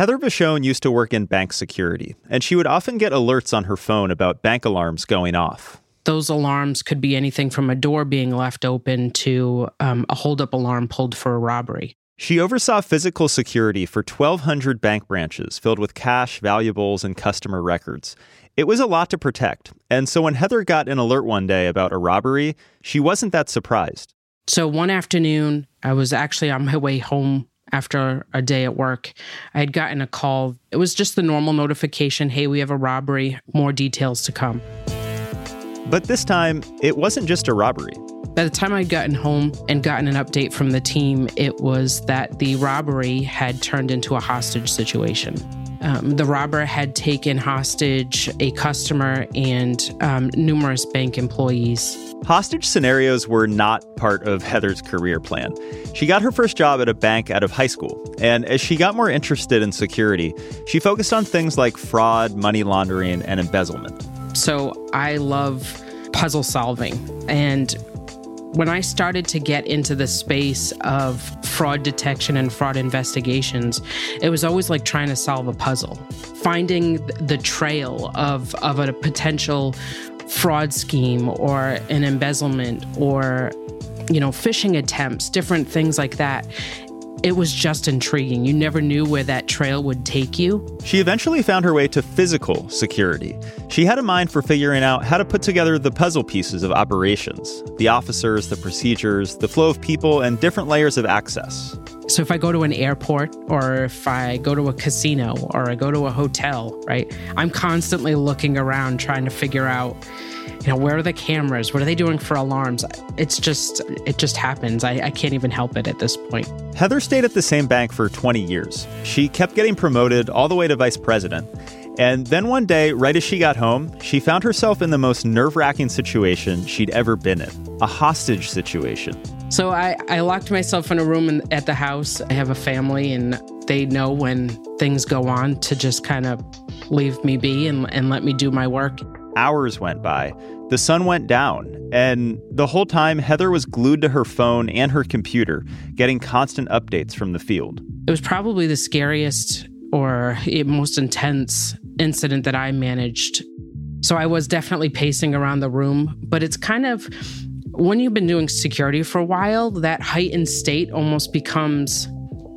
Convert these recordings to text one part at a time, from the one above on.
Heather Vachon used to work in bank security, and she would often get alerts on her phone about bank alarms going off. Those alarms could be anything from a door being left open to um, a holdup alarm pulled for a robbery. She oversaw physical security for 1,200 bank branches filled with cash, valuables, and customer records. It was a lot to protect, and so when Heather got an alert one day about a robbery, she wasn't that surprised. So one afternoon, I was actually on my way home after a day at work. I had gotten a call. It was just the normal notification hey, we have a robbery, more details to come. But this time, it wasn't just a robbery. By the time I'd gotten home and gotten an update from the team, it was that the robbery had turned into a hostage situation. Um, the robber had taken hostage a customer and um, numerous bank employees. Hostage scenarios were not part of Heather's career plan. She got her first job at a bank out of high school, and as she got more interested in security, she focused on things like fraud, money laundering, and embezzlement. So I love puzzle solving. And when I started to get into the space of fraud detection and fraud investigations, it was always like trying to solve a puzzle, finding the trail of, of a potential fraud scheme or an embezzlement or you know phishing attempts different things like that it was just intriguing. You never knew where that trail would take you. She eventually found her way to physical security. She had a mind for figuring out how to put together the puzzle pieces of operations the officers, the procedures, the flow of people, and different layers of access. So if I go to an airport or if I go to a casino or I go to a hotel, right, I'm constantly looking around trying to figure out you know where are the cameras? What are they doing for alarms? It's just it just happens. I, I, can't even help it at this point. Heather stayed at the same bank for 20 years. She kept getting promoted all the way to vice president. And then one day right as she got home she found herself in the most nerve-wracking situation she'd ever been in a hostage situation. So i, I locked myself in a room in, at the house. I have a family and they know when things go on to just kind of leave me be and, and let me do my work. Hours went by. The sun went down, and the whole time, Heather was glued to her phone and her computer, getting constant updates from the field. It was probably the scariest or eh, most intense incident that I managed. So I was definitely pacing around the room, but it's kind of when you've been doing security for a while, that heightened state almost becomes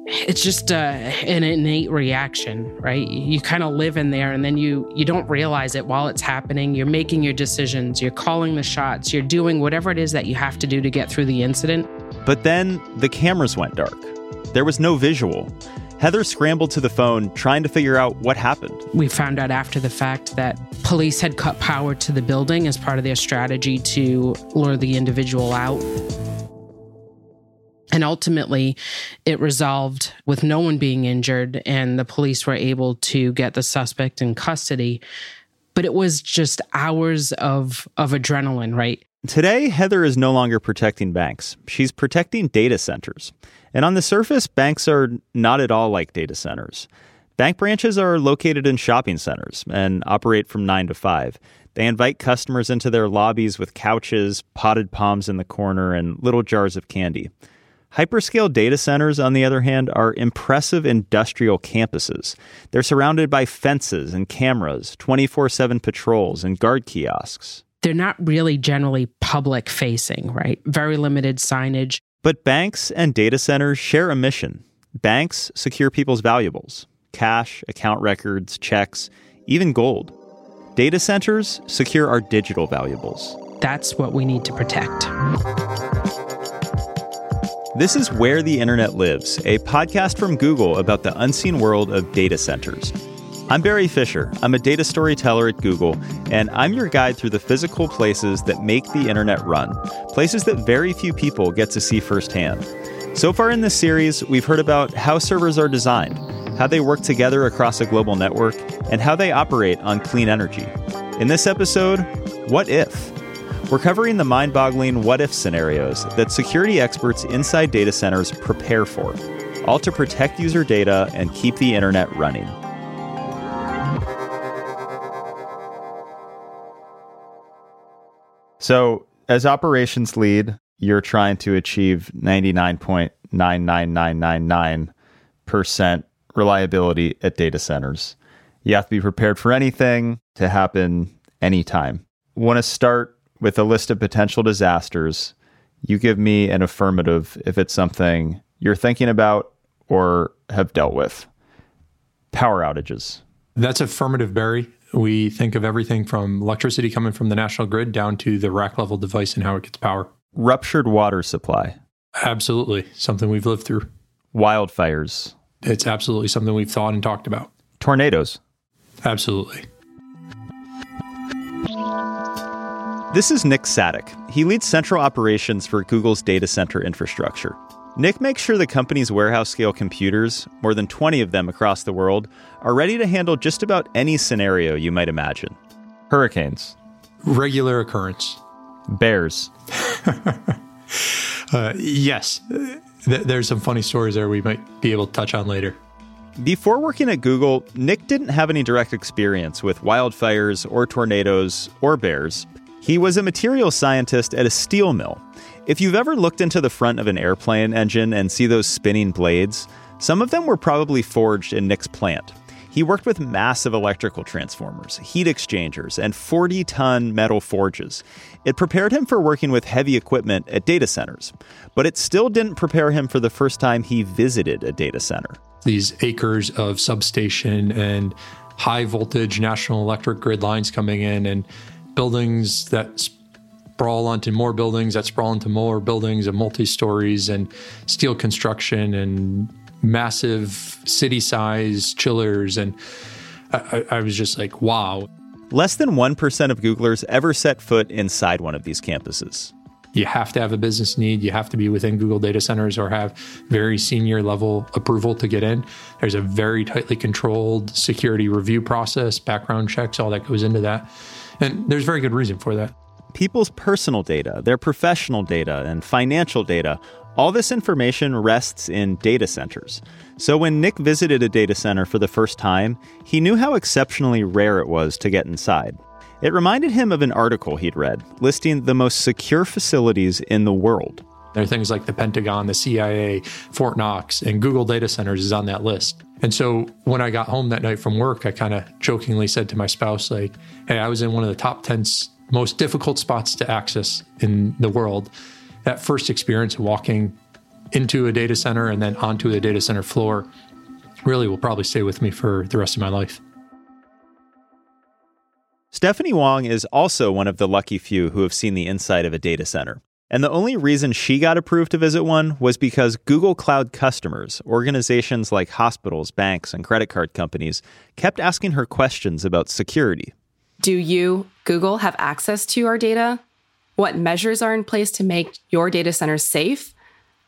it's just uh, an innate reaction right? You kind of live in there and then you you don't realize it while it's happening. You're making your decisions you're calling the shots you're doing whatever it is that you have to do to get through the incident. But then the cameras went dark. There was no visual. Heather scrambled to the phone trying to figure out what happened. We found out after the fact that police had cut power to the building as part of their strategy to lure the individual out. And ultimately, it resolved with no one being injured, and the police were able to get the suspect in custody. But it was just hours of, of adrenaline, right? Today, Heather is no longer protecting banks. She's protecting data centers. And on the surface, banks are not at all like data centers. Bank branches are located in shopping centers and operate from 9 to 5. They invite customers into their lobbies with couches, potted palms in the corner, and little jars of candy. Hyperscale data centers, on the other hand, are impressive industrial campuses. They're surrounded by fences and cameras, 24 7 patrols, and guard kiosks. They're not really generally public facing, right? Very limited signage. But banks and data centers share a mission. Banks secure people's valuables cash, account records, checks, even gold. Data centers secure our digital valuables. That's what we need to protect. This is Where the Internet Lives, a podcast from Google about the unseen world of data centers. I'm Barry Fisher. I'm a data storyteller at Google, and I'm your guide through the physical places that make the internet run, places that very few people get to see firsthand. So far in this series, we've heard about how servers are designed, how they work together across a global network, and how they operate on clean energy. In this episode, what if? We're covering the mind boggling what if scenarios that security experts inside data centers prepare for, all to protect user data and keep the internet running. So, as operations lead, you're trying to achieve 99.99999% reliability at data centers. You have to be prepared for anything to happen anytime. Want to start with a list of potential disasters. You give me an affirmative if it's something you're thinking about or have dealt with. Power outages. That's affirmative, Barry. We think of everything from electricity coming from the national grid down to the rack level device and how it gets power. Ruptured water supply. Absolutely. Something we've lived through. Wildfires. It's absolutely something we've thought and talked about. Tornadoes. Absolutely. This is Nick Sadek. He leads central operations for Google's data center infrastructure. Nick makes sure the company's warehouse scale computers, more than 20 of them across the world, are ready to handle just about any scenario you might imagine. Hurricanes. Regular occurrence. Bears. uh, yes. Th- there's some funny stories there we might be able to touch on later. Before working at Google, Nick didn't have any direct experience with wildfires or tornadoes or bears. He was a materials scientist at a steel mill if you've ever looked into the front of an airplane engine and see those spinning blades, some of them were probably forged in Nick's plant. He worked with massive electrical transformers, heat exchangers, and 40 ton metal forges. It prepared him for working with heavy equipment at data centers, but it still didn't prepare him for the first time he visited a data center. These acres of substation and high voltage national electric grid lines coming in, and buildings that sprawl onto more buildings that sprawl into more buildings and multi stories and steel construction and massive city size chillers. And I, I, was just like, wow. Less than 1% of Googlers ever set foot inside one of these campuses. You have to have a business need. You have to be within Google data centers or have very senior level approval to get in. There's a very tightly controlled security review process, background checks, all that goes into that. And there's very good reason for that people's personal data, their professional data, and financial data, all this information rests in data centers. So when Nick visited a data center for the first time, he knew how exceptionally rare it was to get inside. It reminded him of an article he'd read listing the most secure facilities in the world. There are things like the Pentagon, the CIA, Fort Knox, and Google data centers is on that list. And so when I got home that night from work, I kind of jokingly said to my spouse, like, hey, I was in one of the top 10 most difficult spots to access in the world. That first experience walking into a data center and then onto the data center floor really will probably stay with me for the rest of my life. Stephanie Wong is also one of the lucky few who have seen the inside of a data center. And the only reason she got approved to visit one was because Google Cloud customers, organizations like hospitals, banks, and credit card companies, kept asking her questions about security. Do you, Google, have access to our data? What measures are in place to make your data center safe?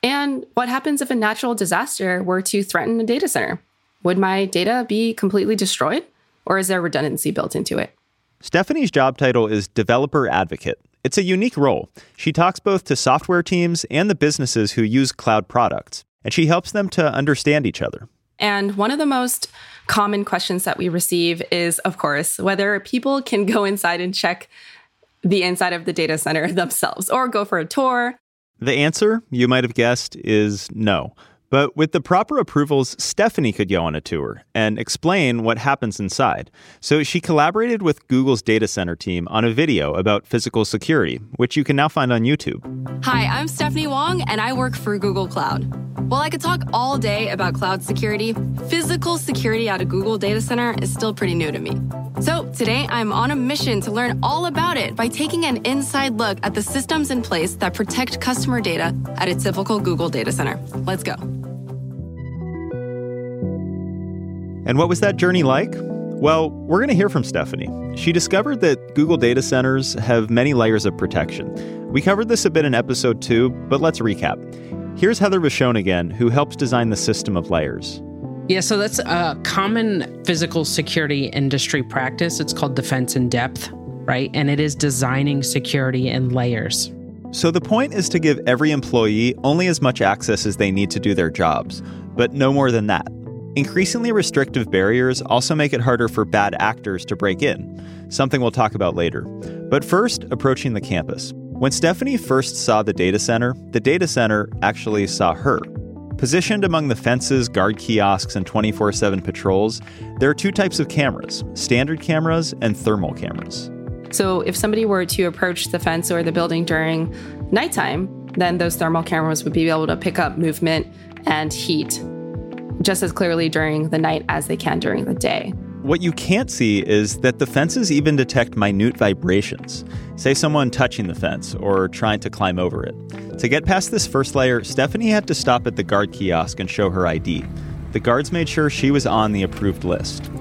And what happens if a natural disaster were to threaten a data center? Would my data be completely destroyed? Or is there redundancy built into it? Stephanie's job title is Developer Advocate. It's a unique role. She talks both to software teams and the businesses who use cloud products, and she helps them to understand each other. And one of the most common questions that we receive is, of course, whether people can go inside and check the inside of the data center themselves or go for a tour. The answer, you might have guessed, is no. But with the proper approvals, Stephanie could go on a tour and explain what happens inside. So she collaborated with Google's data center team on a video about physical security, which you can now find on YouTube. Hi, I'm Stephanie Wong, and I work for Google Cloud. While I could talk all day about cloud security, physical security at a Google data center is still pretty new to me. So today I'm on a mission to learn all about it by taking an inside look at the systems in place that protect customer data at a typical Google data center. Let's go. And what was that journey like? Well, we're going to hear from Stephanie. She discovered that Google data centers have many layers of protection. We covered this a bit in episode 2, but let's recap. Here's Heather Vachon again, who helps design the system of layers. Yeah, so that's a common physical security industry practice. It's called defense in depth, right? And it is designing security in layers. So the point is to give every employee only as much access as they need to do their jobs, but no more than that. Increasingly restrictive barriers also make it harder for bad actors to break in, something we'll talk about later. But first, approaching the campus. When Stephanie first saw the data center, the data center actually saw her. Positioned among the fences, guard kiosks, and 24 7 patrols, there are two types of cameras standard cameras and thermal cameras. So if somebody were to approach the fence or the building during nighttime, then those thermal cameras would be able to pick up movement and heat just as clearly during the night as they can during the day. What you can't see is that the fences even detect minute vibrations. Say someone touching the fence or trying to climb over it. To get past this first layer, Stephanie had to stop at the guard kiosk and show her ID. The guards made sure she was on the approved list.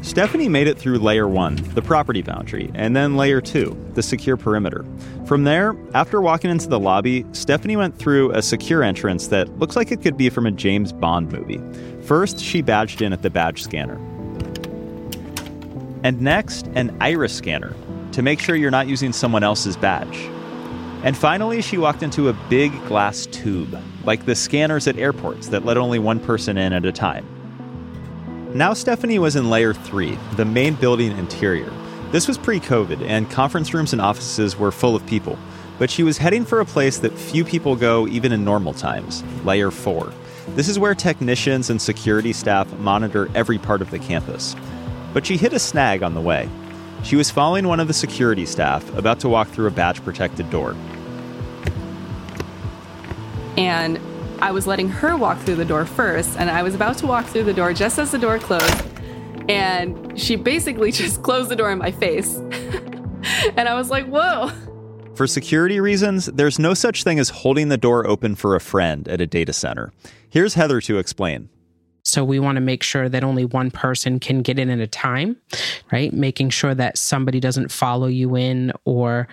Stephanie made it through layer one, the property boundary, and then layer two, the secure perimeter. From there, after walking into the lobby, Stephanie went through a secure entrance that looks like it could be from a James Bond movie. First, she badged in at the badge scanner. And next, an iris scanner to make sure you're not using someone else's badge. And finally, she walked into a big glass tube, like the scanners at airports that let only one person in at a time. Now, Stephanie was in layer three, the main building interior. This was pre COVID, and conference rooms and offices were full of people. But she was heading for a place that few people go even in normal times layer four. This is where technicians and security staff monitor every part of the campus. But she hit a snag on the way. She was following one of the security staff about to walk through a badge protected door. And I was letting her walk through the door first, and I was about to walk through the door just as the door closed. And she basically just closed the door in my face. and I was like, whoa. For security reasons, there's no such thing as holding the door open for a friend at a data center. Here's Heather to explain. So we want to make sure that only one person can get in at a time, right? Making sure that somebody doesn't follow you in or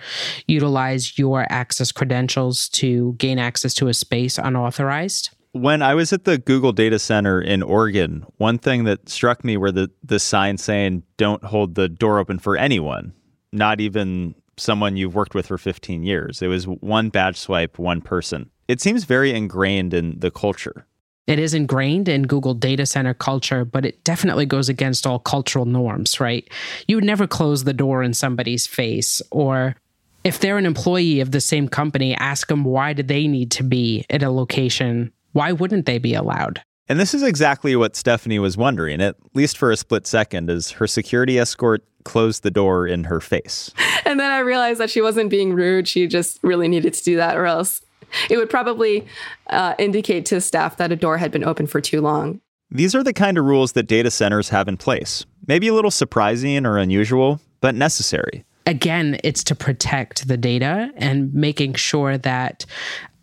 utilize your access credentials to gain access to a space unauthorized. When I was at the Google data center in Oregon, one thing that struck me were the, the sign saying, don't hold the door open for anyone, not even someone you've worked with for 15 years. It was one badge swipe, one person. It seems very ingrained in the culture. It is ingrained in Google data center culture, but it definitely goes against all cultural norms, right? You would never close the door in somebody's face or if they're an employee of the same company, ask them why do they need to be at a location? Why wouldn't they be allowed? And this is exactly what Stephanie was wondering, at least for a split second, as her security escort closed the door in her face. And then I realized that she wasn't being rude. She just really needed to do that, or else it would probably uh, indicate to staff that a door had been open for too long. These are the kind of rules that data centers have in place. Maybe a little surprising or unusual, but necessary. Again, it's to protect the data and making sure that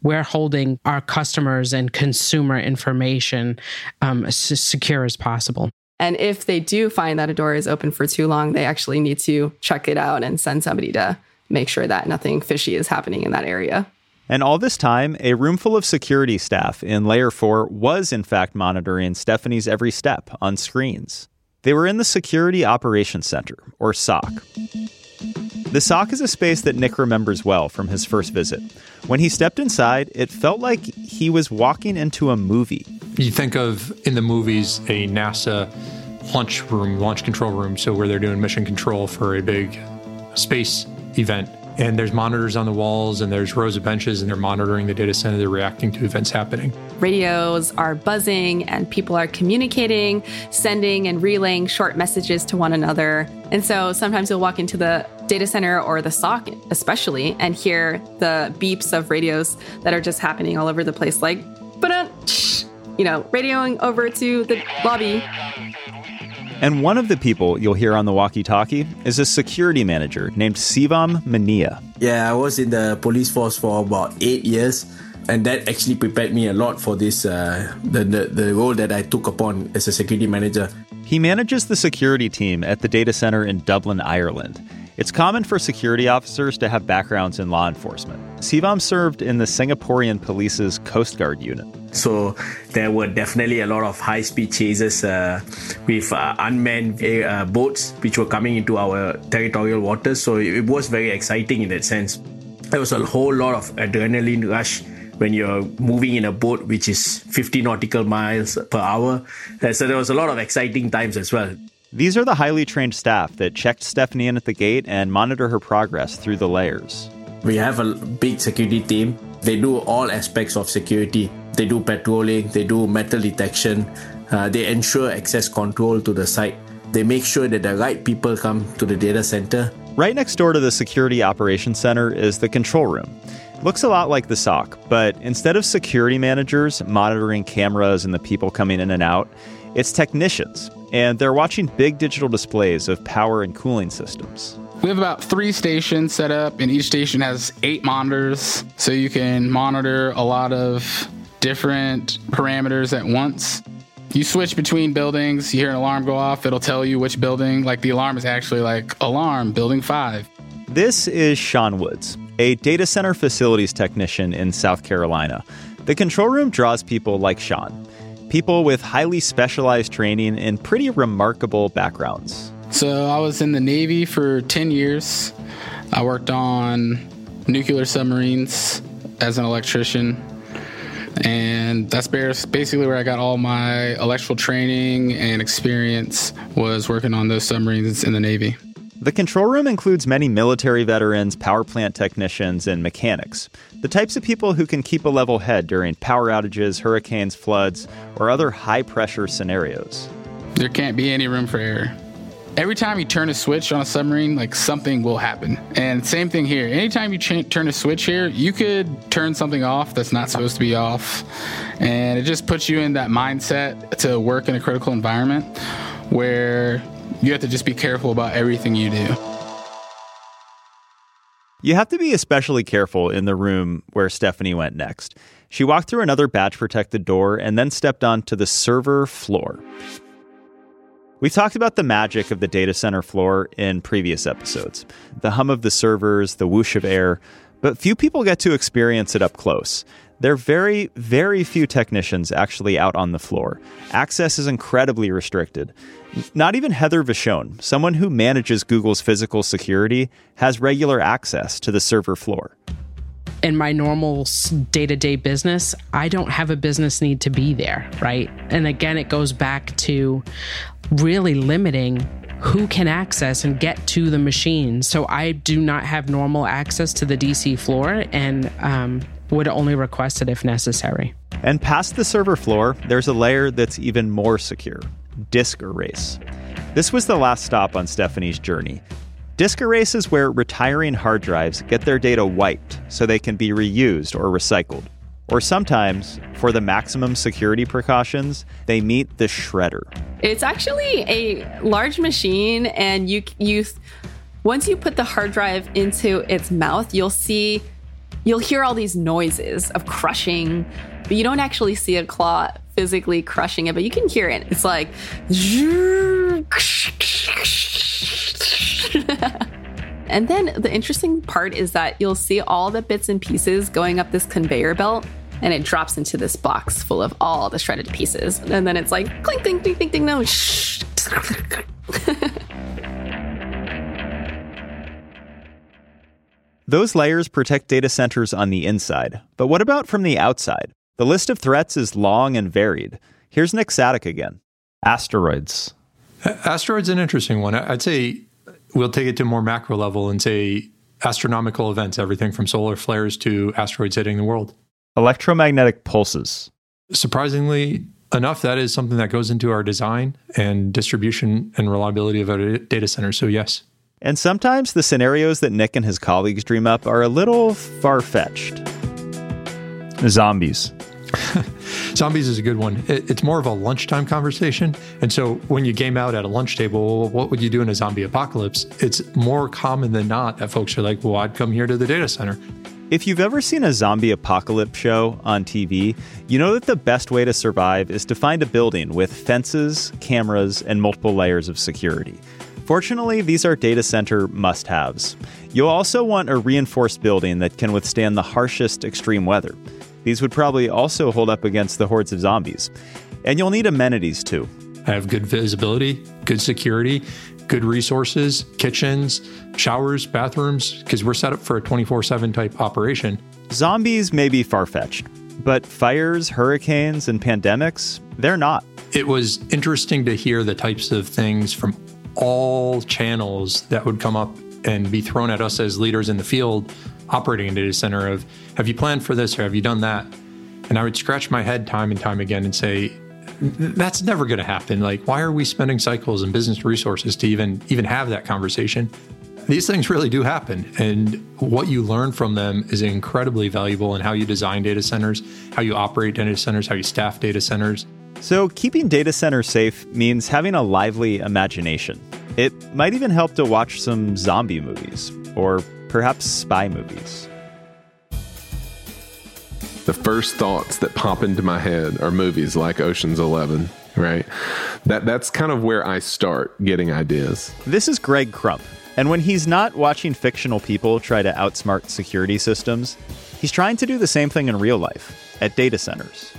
we're holding our customers and consumer information um, as secure as possible. And if they do find that a door is open for too long, they actually need to check it out and send somebody to make sure that nothing fishy is happening in that area. And all this time, a room full of security staff in Layer 4 was in fact monitoring Stephanie's every step on screens. They were in the Security Operations Center, or SOC. The SOC is a space that Nick remembers well from his first visit. When he stepped inside, it felt like he was walking into a movie. You think of in the movies a NASA launch room, launch control room, so where they're doing mission control for a big space event and there's monitors on the walls and there's rows of benches and they're monitoring the data center. They're reacting to events happening. Radios are buzzing and people are communicating sending and relaying short messages to one another. And so sometimes you'll walk into the data center or the SOC especially and hear the beeps of radios that are just happening all over the place like you know radioing over to the lobby and one of the people you'll hear on the walkie talkie is a security manager named Sivam Mania. Yeah, I was in the police force for about eight years. And that actually prepared me a lot for this, uh, the, the, the role that I took upon as a security manager. He manages the security team at the data center in Dublin, Ireland. It's common for security officers to have backgrounds in law enforcement. Sivam served in the Singaporean police's Coast Guard unit. So there were definitely a lot of high speed chases uh, with uh, unmanned uh, boats which were coming into our territorial waters. So it was very exciting in that sense. There was a whole lot of adrenaline rush when you're moving in a boat which is 50 nautical miles per hour. Uh, so there was a lot of exciting times as well. These are the highly trained staff that checked Stephanie in at the gate and monitor her progress through the layers. We have a big security team. They do all aspects of security. they do patrolling, they do metal detection, uh, they ensure access control to the site. They make sure that the right people come to the data center. Right next door to the Security Operations Center is the control room. Looks a lot like the SOC, but instead of security managers monitoring cameras and the people coming in and out, it's technicians, and they're watching big digital displays of power and cooling systems. We have about three stations set up, and each station has eight monitors, so you can monitor a lot of different parameters at once. You switch between buildings, you hear an alarm go off, it'll tell you which building. Like the alarm is actually like alarm, building five. This is Sean Woods, a data center facilities technician in South Carolina. The control room draws people like Sean, people with highly specialized training and pretty remarkable backgrounds. So I was in the Navy for 10 years. I worked on nuclear submarines as an electrician. And that's basically where I got all my electrical training and experience was working on those submarines in the Navy. The control room includes many military veterans, power plant technicians, and mechanics. The types of people who can keep a level head during power outages, hurricanes, floods, or other high pressure scenarios. There can't be any room for error every time you turn a switch on a submarine, like something will happen. And same thing here. Anytime you ch- turn a switch here, you could turn something off that's not supposed to be off. And it just puts you in that mindset to work in a critical environment where you have to just be careful about everything you do. You have to be especially careful in the room where Stephanie went next. She walked through another batch protected door and then stepped onto the server floor. We've talked about the magic of the data center floor in previous episodes the hum of the servers, the whoosh of air, but few people get to experience it up close. There are very, very few technicians actually out on the floor. Access is incredibly restricted. Not even Heather Vachon, someone who manages Google's physical security, has regular access to the server floor in my normal day to day business, I don't have a business need to be there, right? And again, it goes back to really limiting who can access and get to the machine. So I do not have normal access to the DC floor and um, would only request it if necessary. And past the server floor, there's a layer that's even more secure disk erase. This was the last stop on Stephanie's journey. Disk erase is where retiring hard drives get their data wiped so they can be reused or recycled. Or sometimes, for the maximum security precautions, they meet the shredder. It's actually a large machine, and you you once you put the hard drive into its mouth, you'll see you'll hear all these noises of crushing, but you don't actually see a claw physically crushing it, but you can hear it. It's like and then the interesting part is that you'll see all the bits and pieces going up this conveyor belt and it drops into this box full of all the shredded pieces. And then it's like clink, clink, clink, clink, clink, no, Those layers protect data centers on the inside. But what about from the outside? The list of threats is long and varied. Here's Nick Sadek again. Asteroids. Asteroids is an interesting one. I'd say we'll take it to a more macro level and say astronomical events, everything from solar flares to asteroids hitting the world. Electromagnetic pulses. Surprisingly enough, that is something that goes into our design and distribution and reliability of our data centers. So, yes. And sometimes the scenarios that Nick and his colleagues dream up are a little far fetched. Zombies. Zombies is a good one. It, it's more of a lunchtime conversation. And so when you game out at a lunch table, well, what would you do in a zombie apocalypse? It's more common than not that folks are like, well, I'd come here to the data center. If you've ever seen a zombie apocalypse show on TV, you know that the best way to survive is to find a building with fences, cameras, and multiple layers of security. Fortunately, these are data center must haves. You'll also want a reinforced building that can withstand the harshest extreme weather. These would probably also hold up against the hordes of zombies. And you'll need amenities too. Have good visibility, good security, good resources, kitchens, showers, bathrooms, because we're set up for a 24 7 type operation. Zombies may be far fetched, but fires, hurricanes, and pandemics, they're not. It was interesting to hear the types of things from all channels that would come up and be thrown at us as leaders in the field operating a data center of have you planned for this or have you done that And I would scratch my head time and time again and say, that's never going to happen. Like, why are we spending cycles and business resources to even even have that conversation? These things really do happen, and what you learn from them is incredibly valuable in how you design data centers, how you operate data centers, how you staff data centers. So, keeping data centers safe means having a lively imagination. It might even help to watch some zombie movies or perhaps spy movies. The first thoughts that pop into my head are movies like Ocean's 11, right? That that's kind of where I start getting ideas. This is Greg Crump, and when he's not watching fictional people try to outsmart security systems, he's trying to do the same thing in real life at data centers.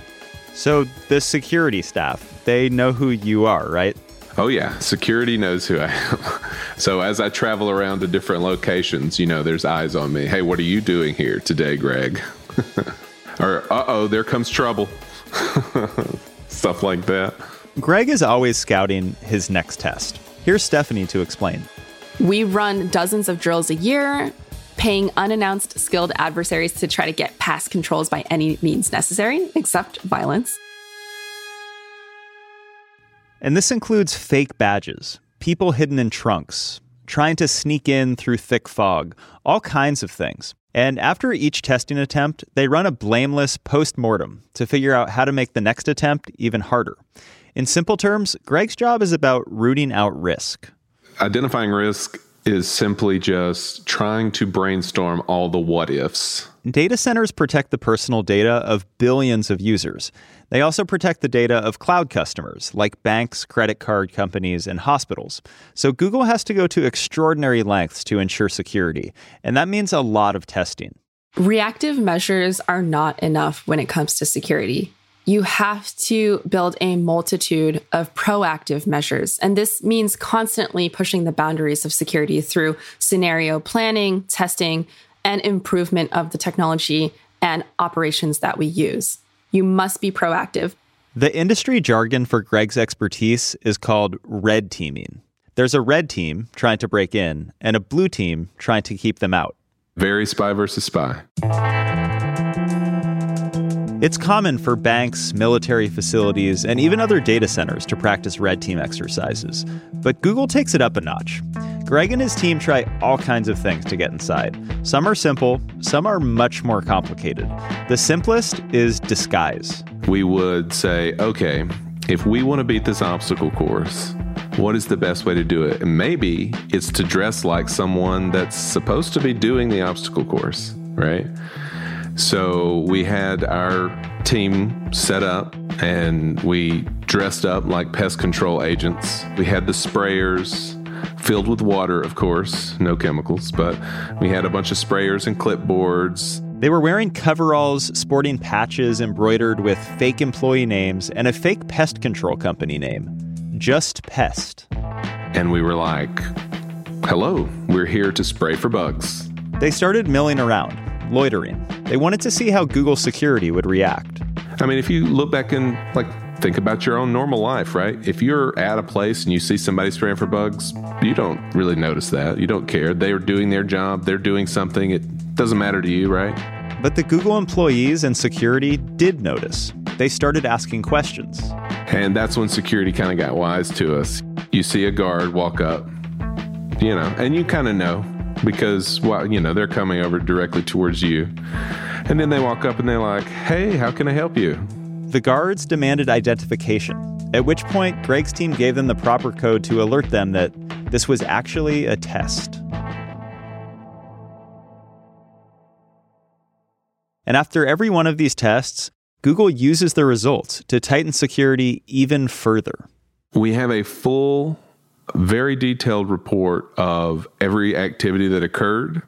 So, the security staff, they know who you are, right? Oh, yeah. Security knows who I am. so, as I travel around to different locations, you know, there's eyes on me. Hey, what are you doing here today, Greg? or, uh oh, there comes trouble. Stuff like that. Greg is always scouting his next test. Here's Stephanie to explain. We run dozens of drills a year, paying unannounced skilled adversaries to try to get past controls by any means necessary, except violence. And this includes fake badges, people hidden in trunks, trying to sneak in through thick fog, all kinds of things. And after each testing attempt, they run a blameless post mortem to figure out how to make the next attempt even harder. In simple terms, Greg's job is about rooting out risk. Identifying risk is simply just trying to brainstorm all the what ifs. Data centers protect the personal data of billions of users. They also protect the data of cloud customers like banks, credit card companies, and hospitals. So Google has to go to extraordinary lengths to ensure security, and that means a lot of testing. Reactive measures are not enough when it comes to security you have to build a multitude of proactive measures. And this means constantly pushing the boundaries of security through scenario planning, testing, and improvement of the technology and operations that we use. You must be proactive. The industry jargon for Greg's expertise is called red teaming. There's a red team trying to break in and a blue team trying to keep them out. Very spy versus spy. It's common for banks, military facilities, and even other data centers to practice red team exercises. But Google takes it up a notch. Greg and his team try all kinds of things to get inside. Some are simple, some are much more complicated. The simplest is disguise. We would say, okay, if we want to beat this obstacle course, what is the best way to do it? And maybe it's to dress like someone that's supposed to be doing the obstacle course, right? So we had our team set up and we dressed up like pest control agents. We had the sprayers filled with water, of course, no chemicals, but we had a bunch of sprayers and clipboards. They were wearing coveralls, sporting patches embroidered with fake employee names and a fake pest control company name, Just Pest. And we were like, hello, we're here to spray for bugs. They started milling around, loitering. They wanted to see how Google security would react. I mean, if you look back and like think about your own normal life, right? If you're at a place and you see somebody spraying for bugs, you don't really notice that. You don't care. They are doing their job, they're doing something. It doesn't matter to you, right? But the Google employees and security did notice. They started asking questions. And that's when security kind of got wise to us. You see a guard walk up, you know, and you kind of know because well, you know, they're coming over directly towards you. And then they walk up and they're like, "Hey, how can I help you?" The guards demanded identification. At which point, Greg's team gave them the proper code to alert them that this was actually a test. And after every one of these tests, Google uses the results to tighten security even further. We have a full very detailed report of every activity that occurred.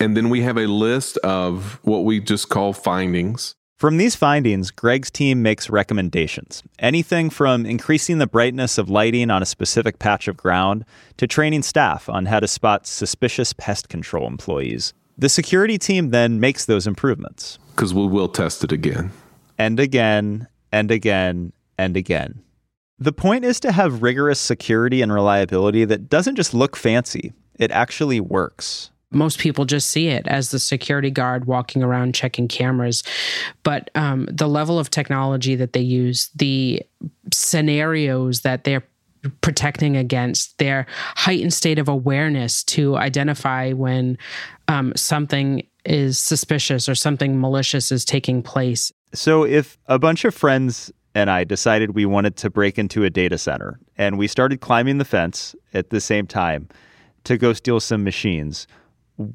And then we have a list of what we just call findings. From these findings, Greg's team makes recommendations. Anything from increasing the brightness of lighting on a specific patch of ground to training staff on how to spot suspicious pest control employees. The security team then makes those improvements. Because we will test it again. And again, and again, and again. The point is to have rigorous security and reliability that doesn't just look fancy, it actually works. most people just see it as the security guard walking around checking cameras. But um, the level of technology that they use, the scenarios that they're protecting against, their heightened state of awareness to identify when um, something is suspicious or something malicious is taking place. So, if a bunch of friends and I decided we wanted to break into a data center and we started climbing the fence at the same time to go steal some machines,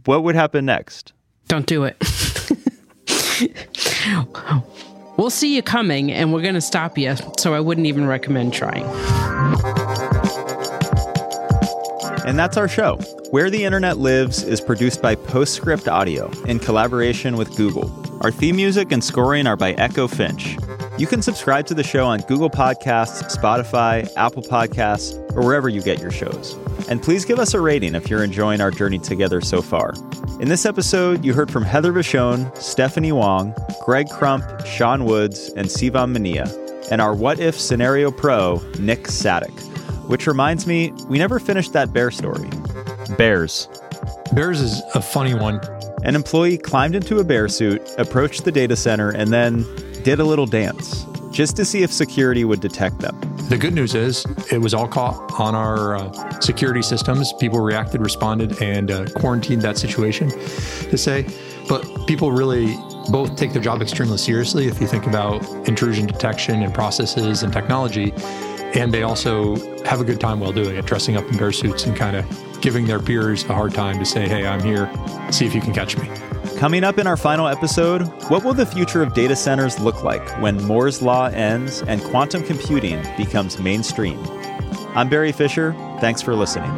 what would happen next? Don't do it. we'll see you coming and we're going to stop you, so I wouldn't even recommend trying. And that's our show. Where the Internet Lives is produced by Postscript Audio in collaboration with Google. Our theme music and scoring are by Echo Finch. You can subscribe to the show on Google Podcasts, Spotify, Apple Podcasts, or wherever you get your shows. And please give us a rating if you're enjoying our journey together so far. In this episode, you heard from Heather Vachon, Stephanie Wong, Greg Crump, Sean Woods, and Sivan Mania, and our What If Scenario Pro, Nick Sadek. Which reminds me, we never finished that bear story. Bears. Bears is a funny one. An employee climbed into a bear suit, approached the data center, and then did a little dance just to see if security would detect them. The good news is it was all caught on our uh, security systems. People reacted, responded, and uh, quarantined that situation to say. But people really both take their job extremely seriously if you think about intrusion detection and processes and technology. And they also have a good time while doing it, dressing up in bear suits and kind of giving their peers a hard time to say, hey, I'm here, see if you can catch me. Coming up in our final episode, what will the future of data centers look like when Moore's Law ends and quantum computing becomes mainstream? I'm Barry Fisher. Thanks for listening.